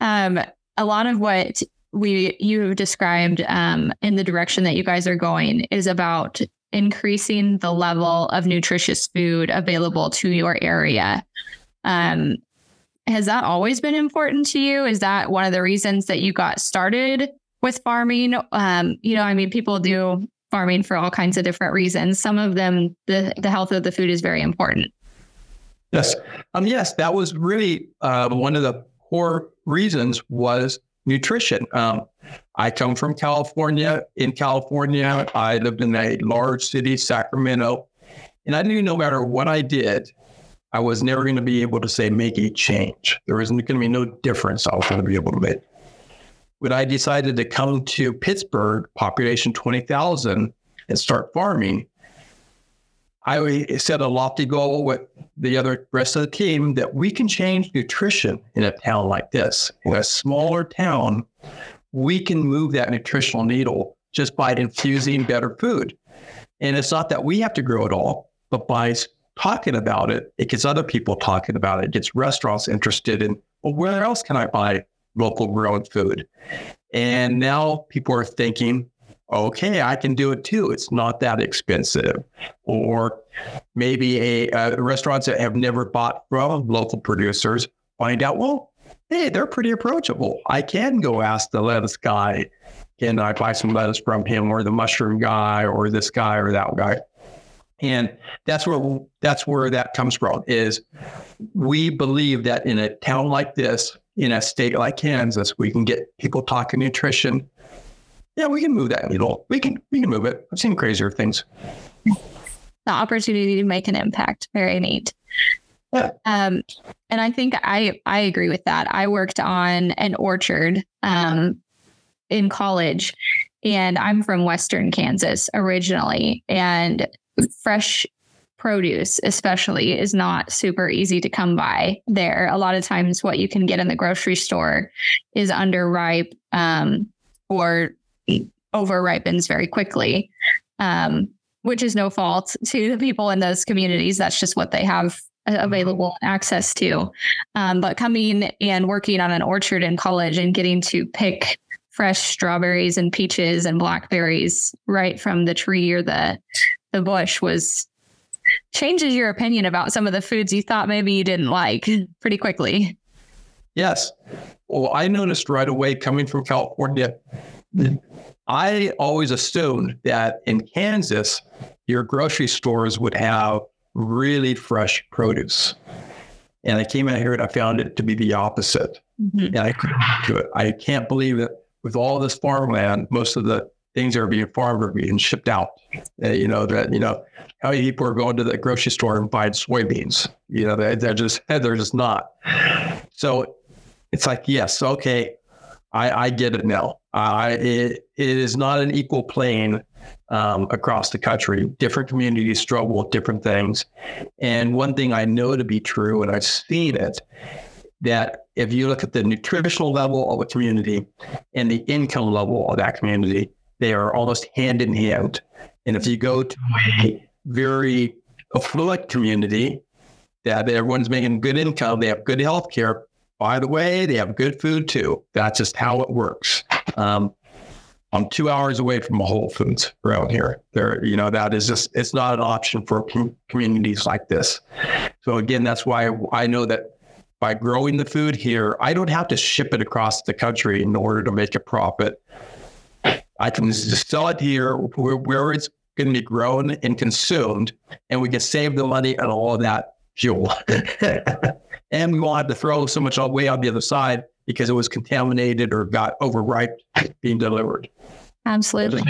Um, a lot of what we you have described um, in the direction that you guys are going is about increasing the level of nutritious food available to your area. Um, has that always been important to you? Is that one of the reasons that you got started with farming? Um, you know, I mean, people do farming for all kinds of different reasons. Some of them, the the health of the food is very important. Yes, um, yes, that was really uh, one of the core reasons was nutrition. Um, I come from California. In California, I lived in a large city, Sacramento, and I knew no matter what I did, I was never going to be able to say make a change. There was going to be no difference I was going to be able to make. When I decided to come to Pittsburg, population 20,000, and start farming, I set a lofty goal with the other rest of the team that we can change nutrition in a town like this. In a smaller town, we can move that nutritional needle just by infusing better food. And it's not that we have to grow it all, but by talking about it, it gets other people talking about it. It gets restaurants interested in, well, where else can I buy local grown food? And now people are thinking, okay, I can do it too. It's not that expensive. Or maybe a, uh, restaurants that have never bought from local producers find out, well, hey, they're pretty approachable. I can go ask the lettuce guy, can I buy some lettuce from him, or the mushroom guy, or this guy, or that guy. And that's where that's where that comes from. Is we believe that in a town like this, in a state like Kansas, we can get people talking nutrition yeah, we can move that needle. We can we can move it. I've seen crazier things. The opportunity to make an impact. Very neat. Yeah. Um, and I think I I agree with that. I worked on an orchard um, in college, and I'm from Western Kansas originally, and fresh produce especially is not super easy to come by there a lot of times what you can get in the grocery store is underripe um, or over ripens very quickly, um, which is no fault to the people in those communities. That's just what they have available access to. Um, but coming and working on an orchard in college and getting to pick fresh strawberries and peaches and blackberries right from the tree or the the bush was changes your opinion about some of the foods you thought maybe you didn't like pretty quickly. Yes. Well, I noticed right away coming from California I always assumed that in Kansas, your grocery stores would have really fresh produce. And I came out here and I found it to be the opposite. Mm-hmm. And I couldn't do it. I can't believe that with all this farmland, most of the things that are being farmed are being shipped out. Uh, you know, that, you know, how many people are going to the grocery store and buying soybeans? You know, they, they're just, they're just not. So it's like, yes, okay, I, I get it now. Uh, it, it is not an equal plane um, across the country. Different communities struggle with different things. And one thing I know to be true, and I've seen it, that if you look at the nutritional level of a community and the income level of that community, they are almost hand in hand. And if you go to a very affluent community that everyone's making good income, they have good health care, by the way, they have good food too. That's just how it works. Um, I'm two hours away from a Whole Foods around here. There, you know, that is just it's not an option for com- communities like this. So again, that's why I know that by growing the food here, I don't have to ship it across the country in order to make a profit. I can just sell it here where, where it's going to be grown and consumed, and we can save the money and all of that fuel. *laughs* and we won't have to throw so much away on the other side because it was contaminated or got overripe being delivered. Absolutely.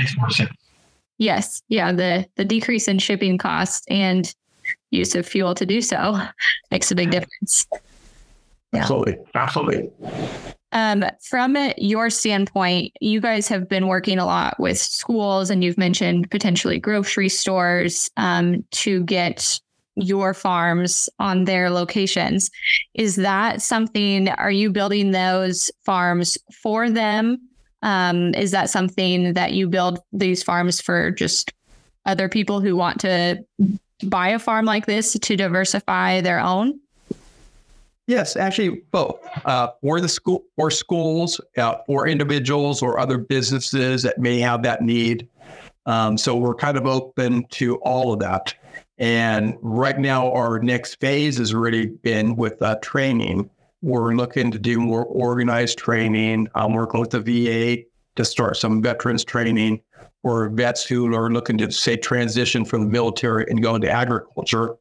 Yes. Yeah. The the decrease in shipping costs and use of fuel to do so makes a big difference. Yeah. Absolutely. Absolutely. Um, from your standpoint, you guys have been working a lot with schools, and you've mentioned potentially grocery stores um, to get your farms on their locations. Is that something, are you building those farms for them? Um, is that something that you build these farms for just other people who want to buy a farm like this to diversify their own? Yes, actually, both uh, the school, or schools, uh, for individuals or other businesses that may have that need. Um, so we're kind of open to all of that. And right now, our next phase has already been with uh, training. We're looking to do more organized training. I'm working with the VA to start some veterans training or vets who are looking to say transition from the military and go into agriculture.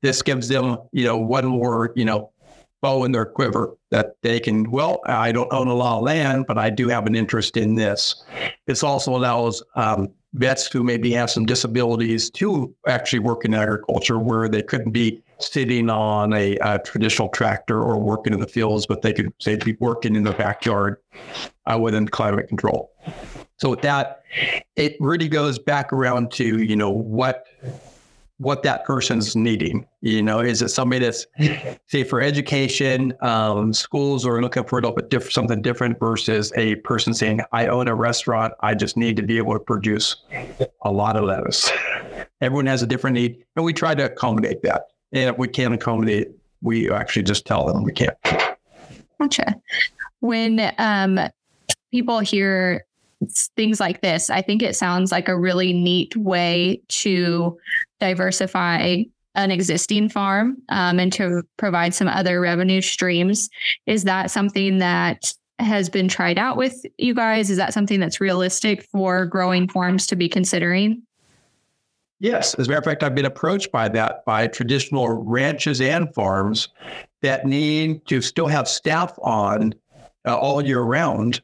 This gives them, you know, one more, you know, bow in their quiver that they can, well, I don't own a lot of land, but I do have an interest in this. This also allows um, vets who maybe have some disabilities to actually work in agriculture where they couldn't be sitting on a, a traditional tractor or working in the fields, but they could say be working in the backyard uh, within climate control. So with that, it really goes back around to, you know, what what that person's needing. You know, is it somebody that's say for education, um, schools are looking for a little bit different, something different versus a person saying, "I own a restaurant. I just need to be able to produce a lot of lettuce." Everyone has a different need, and we try to accommodate that. And if we can't accommodate, we actually just tell them we can't. Gotcha. When um, people hear things like this, I think it sounds like a really neat way to diversify an existing farm um, and to provide some other revenue streams. Is that something that has been tried out with you guys? Is that something that's realistic for growing farms to be considering? Yes. As a matter of fact, I've been approached by that by traditional ranches and farms that need to still have staff on uh, all year round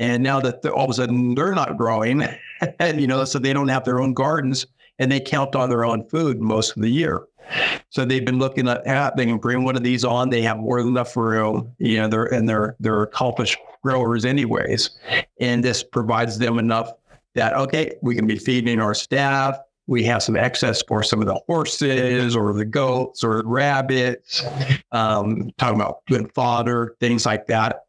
and now that all of a sudden they're not growing, *laughs* and you know, so they don't have their own gardens and they count on their own food most of the year. So they've been looking at, they can bring one of these on. They have more than enough room, you know, they're and they're they're accomplished growers anyways. And this provides them enough that okay, we can be feeding our staff. We have some excess for some of the horses or the goats or rabbits. Um, talking about good fodder, things like that.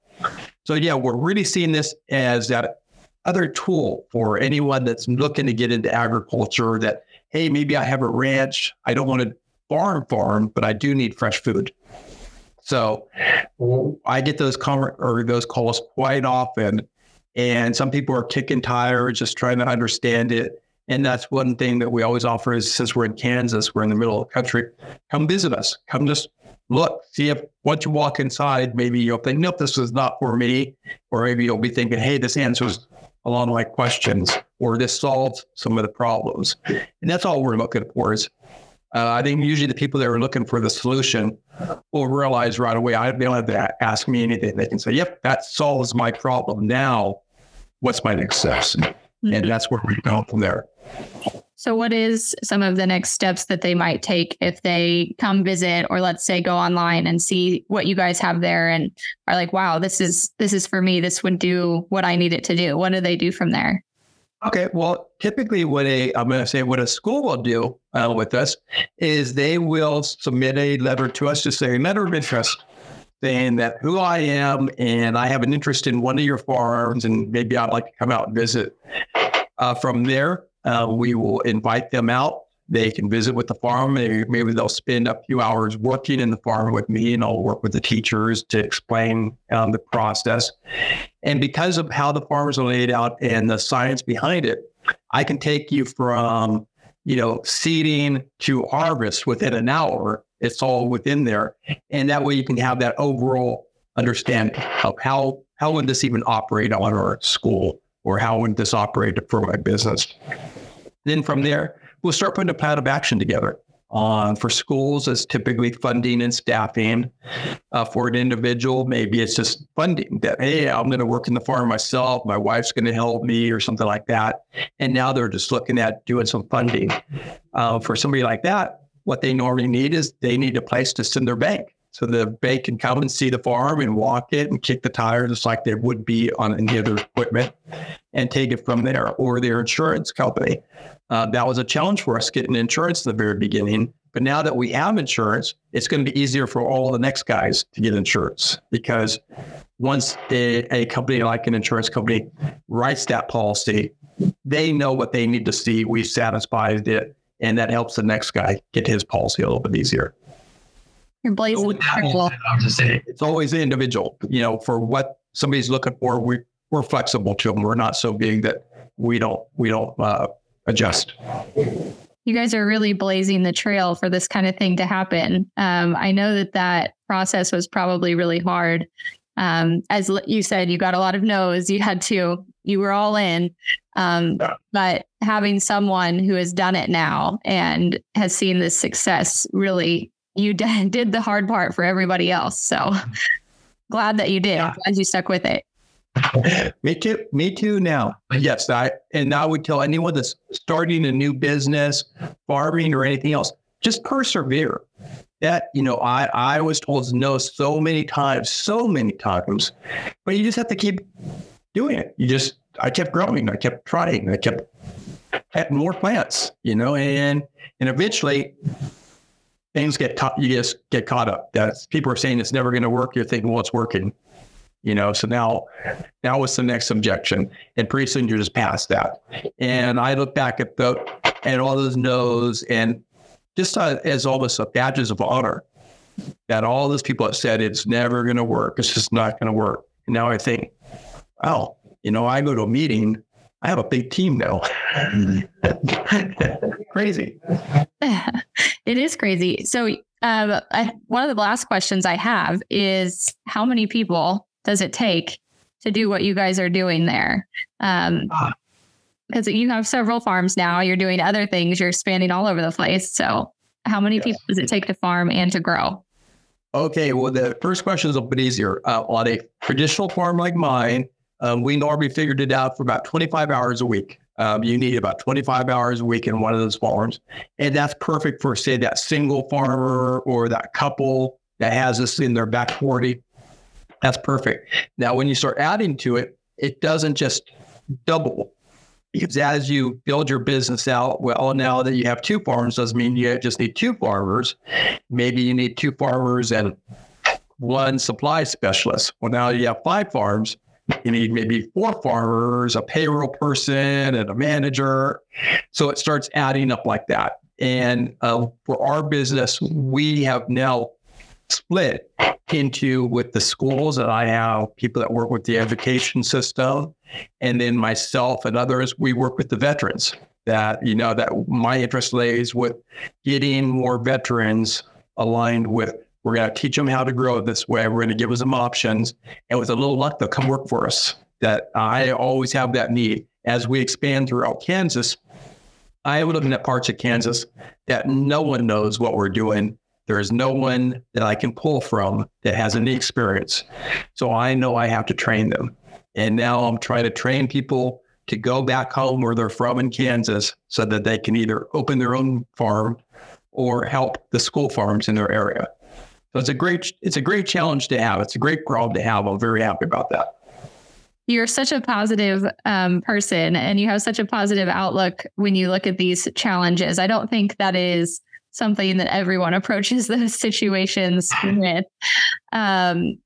So yeah, we're really seeing this as that other tool for anyone that's looking to get into agriculture that, hey, maybe I have a ranch. I don't want to farm farm, but I do need fresh food. So I get those com- or those calls quite often. And some people are kicking tires, just trying to understand it. And that's one thing that we always offer is since we're in Kansas, we're in the middle of the country, come visit us. Come just look, see if once you walk inside, maybe you'll think, nope, this is not for me. Or maybe you'll be thinking, hey, this answers a lot of my questions, or this solves some of the problems. And that's all we're looking for is uh, I think usually the people that are looking for the solution will realize right away, I, they don't have to ask me anything. They can say, yep, that solves my problem. Now, what's my next step? Mm-hmm. And that's where we go from there. So, what is some of the next steps that they might take if they come visit, or let's say go online and see what you guys have there, and are like, "Wow, this is this is for me. This would do what I need it to do." What do they do from there? Okay, well, typically, what a I'm going to say what a school will do uh, with us is they will submit a letter to us to say letter of interest saying that who I am and I have an interest in one of your farms and maybe I'd like to come out and visit. Uh, from there, uh, we will invite them out. They can visit with the farm. Maybe, maybe they'll spend a few hours working in the farm with me, and I'll work with the teachers to explain um, the process. And because of how the farms are laid out and the science behind it, I can take you from you know seeding to harvest within an hour. It's all within there, and that way you can have that overall understanding of how how would this even operate on our school or how would this operate for my business. Then from there, we'll start putting a plan of action together. Uh, for schools, it's typically funding and staffing. Uh, for an individual, maybe it's just funding that, hey, I'm going to work in the farm myself. My wife's going to help me or something like that. And now they're just looking at doing some funding. Uh, for somebody like that, what they normally need is they need a place to send their bank. So the bank can come and see the farm and walk it and kick the tires just like they would be on any other equipment and take it from there or their insurance company. Uh, that was a challenge for us getting insurance at the very beginning. But now that we have insurance, it's going to be easier for all the next guys to get insurance because once a, a company like an insurance company writes that policy, they know what they need to see. We satisfied it, and that helps the next guy get his policy a little bit easier. You're blazing. With that being I'll just say it's always the individual. You know, for what somebody's looking for, we we're flexible to them. We're not so big that we don't we don't uh, adjust. You guys are really blazing the trail for this kind of thing to happen. Um, I know that that process was probably really hard. Um, as you said, you got a lot of no's. You had to. You were all in. Um, But having someone who has done it now and has seen this success really, you d- *laughs* did the hard part for everybody else. So *laughs* glad that you did. Yeah. Glad you stuck with it. *laughs* Me too. Me too. Now, yes, I and I would tell anyone that's starting a new business, farming or anything else, just persevere. That you know, I I was told no so many times, so many times, but you just have to keep doing it. You just I kept growing. I kept trying. I kept had more plants. You know, and and eventually. Things get caught. You just get caught up. That's people are saying it's never going to work. You're thinking, well, it's working. You know, so now now what's the next objection? And pretty soon you're just past that. And I look back at the and all those no's and just uh, as almost a badges of honor that all those people have said it's never going to work. It's just not going to work. And now I think, oh, you know, I go to a meeting, I have a big team now. *laughs* Crazy. *laughs* it is crazy. So, um, I, one of the last questions I have is how many people does it take to do what you guys are doing there? Um, Ah. because you have several farms now, you're doing other things, you're expanding all over the place. So, how many Yes. people does it take to farm and to grow? Okay, well, the first question is a bit easier. Uh, on a traditional farm like mine, um, we normally figured it out for about 25 hours a week. Um, you need about 25 hours a week in one of those farms. And that's perfect for, say, that single farmer or that couple that has this in their back 40. That's perfect. Now, when you start adding to it, it doesn't just double. Because as you build your business out, well, now that you have two farms doesn't mean you just need two farmers. Maybe you need two farmers and one supply specialist. Well, now you have five farms. You need maybe four farmers, a payroll person, and a manager. So it starts adding up like that. And uh, for our business, we have now split into with the schools that I have people that work with the education system, and then myself and others, we work with the veterans. That you know that my interest lays with getting more veterans aligned with. We're going to teach them how to grow this way. We're going to give them some options, and with a little luck, they'll come work for us. That I always have that need as we expand throughout Kansas. I am looking at parts of Kansas that no one knows what we're doing. There is no one that I can pull from that has any experience. So I know I have to train them. And now I'm trying to train people to go back home where they're from in Kansas so that they can either open their own farm or help the school farms in their area. So it's a great it's a great challenge to have. It's a great problem to have. I'm very happy about that. You're such a positive um, person and you have such a positive outlook when you look at these challenges. I don't think that is something that everyone *laughs* approaches those situations *sighs* with. Um,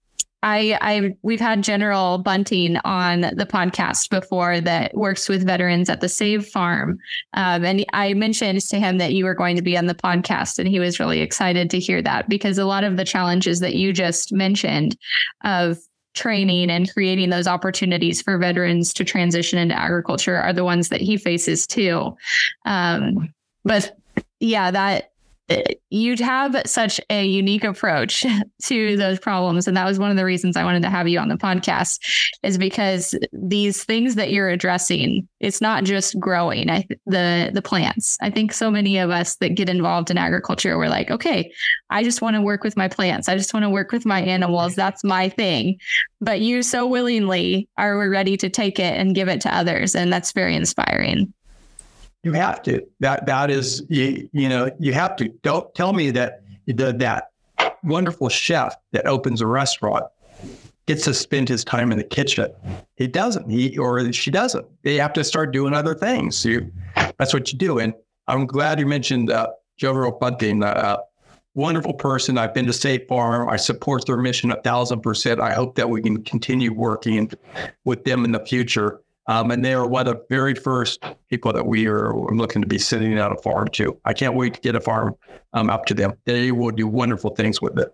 I, I, we've had General Bunting on the podcast before that works with veterans at the Save Farm, um, and I mentioned to him that you were going to be on the podcast, and he was really excited to hear that because a lot of the challenges that you just mentioned of training and creating those opportunities for veterans to transition into agriculture are the ones that he faces too. Um, but yeah, that you'd have such a unique approach *laughs* to those problems. And that was one of the reasons i wanted to have you on the podcast is because these things that you're addressing it's not just growing I, the the plants. I think so many of us that get involved in agriculture we're like okay i just want to work with my plants. I just want to work with my animals. That's my thing. But you so willingly are ready to take it and give it to others and that's very inspiring You have to. That that is you, you know, you have to. Don't tell me that the, that wonderful chef that opens a restaurant gets to spend his time in the kitchen. He doesn't. He or she doesn't. They have to start doing other things. You, that's what you do. And I'm glad you mentioned uh, Joe Bunting. Uh, wonderful person. I've been to Save Farm. I support their mission a thousand percent. I hope that we can continue working with them in the future. Um, and they are one of the very first people that we are looking to be sending out a farm to. I can't wait to get a farm um, up to them. They will do wonderful things with it.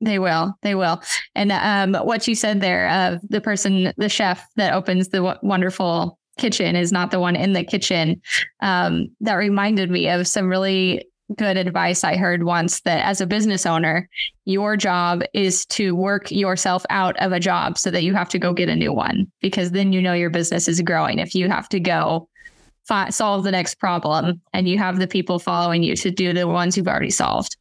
They will. They will. And um, what you said there of the person, the chef that opens the w- wonderful kitchen is not the one in the kitchen. Um, that reminded me of some really good advice I heard once that as a business owner, your job is to work yourself out of a job so that you have to go get a new one because then you know your business is growing. If you have to go fi- solve the next problem and you have the people following you to do the ones you've already solved.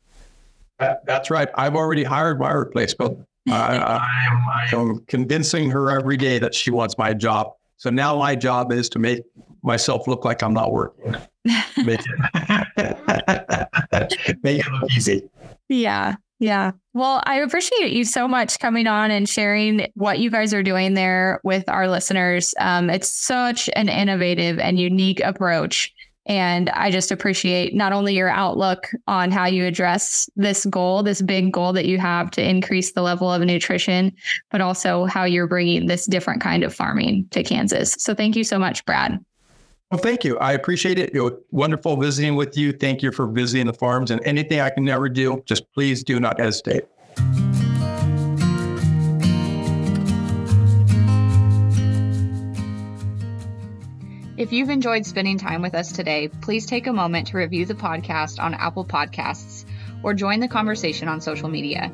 That's right. I've already hired my replacement. I, I, am, convincing her every day that she wants my job. So now my job is to make myself look like I'm not working. *laughs* *laughs* *laughs* make, it, look easy. Yeah. Yeah. Well, I appreciate you so much coming on and sharing what you guys are doing there with our listeners. Um, it's such an innovative and unique approach. And I just appreciate not only your outlook on how you address this goal, this big goal that you have to increase the level of nutrition, but also how you're bringing this different kind of farming to Kansas. So thank you so much, Brad. Well, thank you. I appreciate it. it was wonderful visiting with you. Thank you for visiting the farms and anything I can ever do, just please do not hesitate. If you've enjoyed spending time with us today, please take a moment to review the podcast on Apple Podcasts or join the conversation on social media.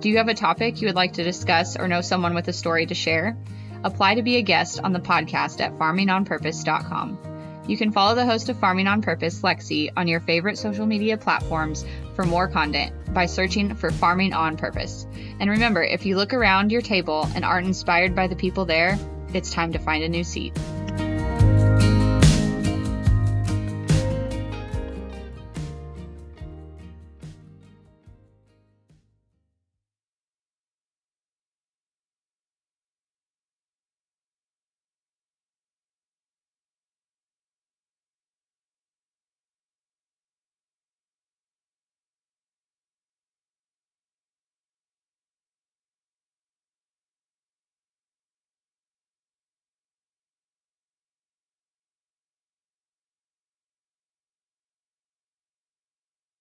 Do you have a topic you would like to discuss or know someone with a story to share? Apply to be a guest on the podcast at farmingonpurpose.com. You can follow the host of Farming on Purpose, Lexi, on your favorite social media platforms for more content by searching for Farming on Purpose. And remember, if you look around your table and aren't inspired by the people there, it's time to find a new seat.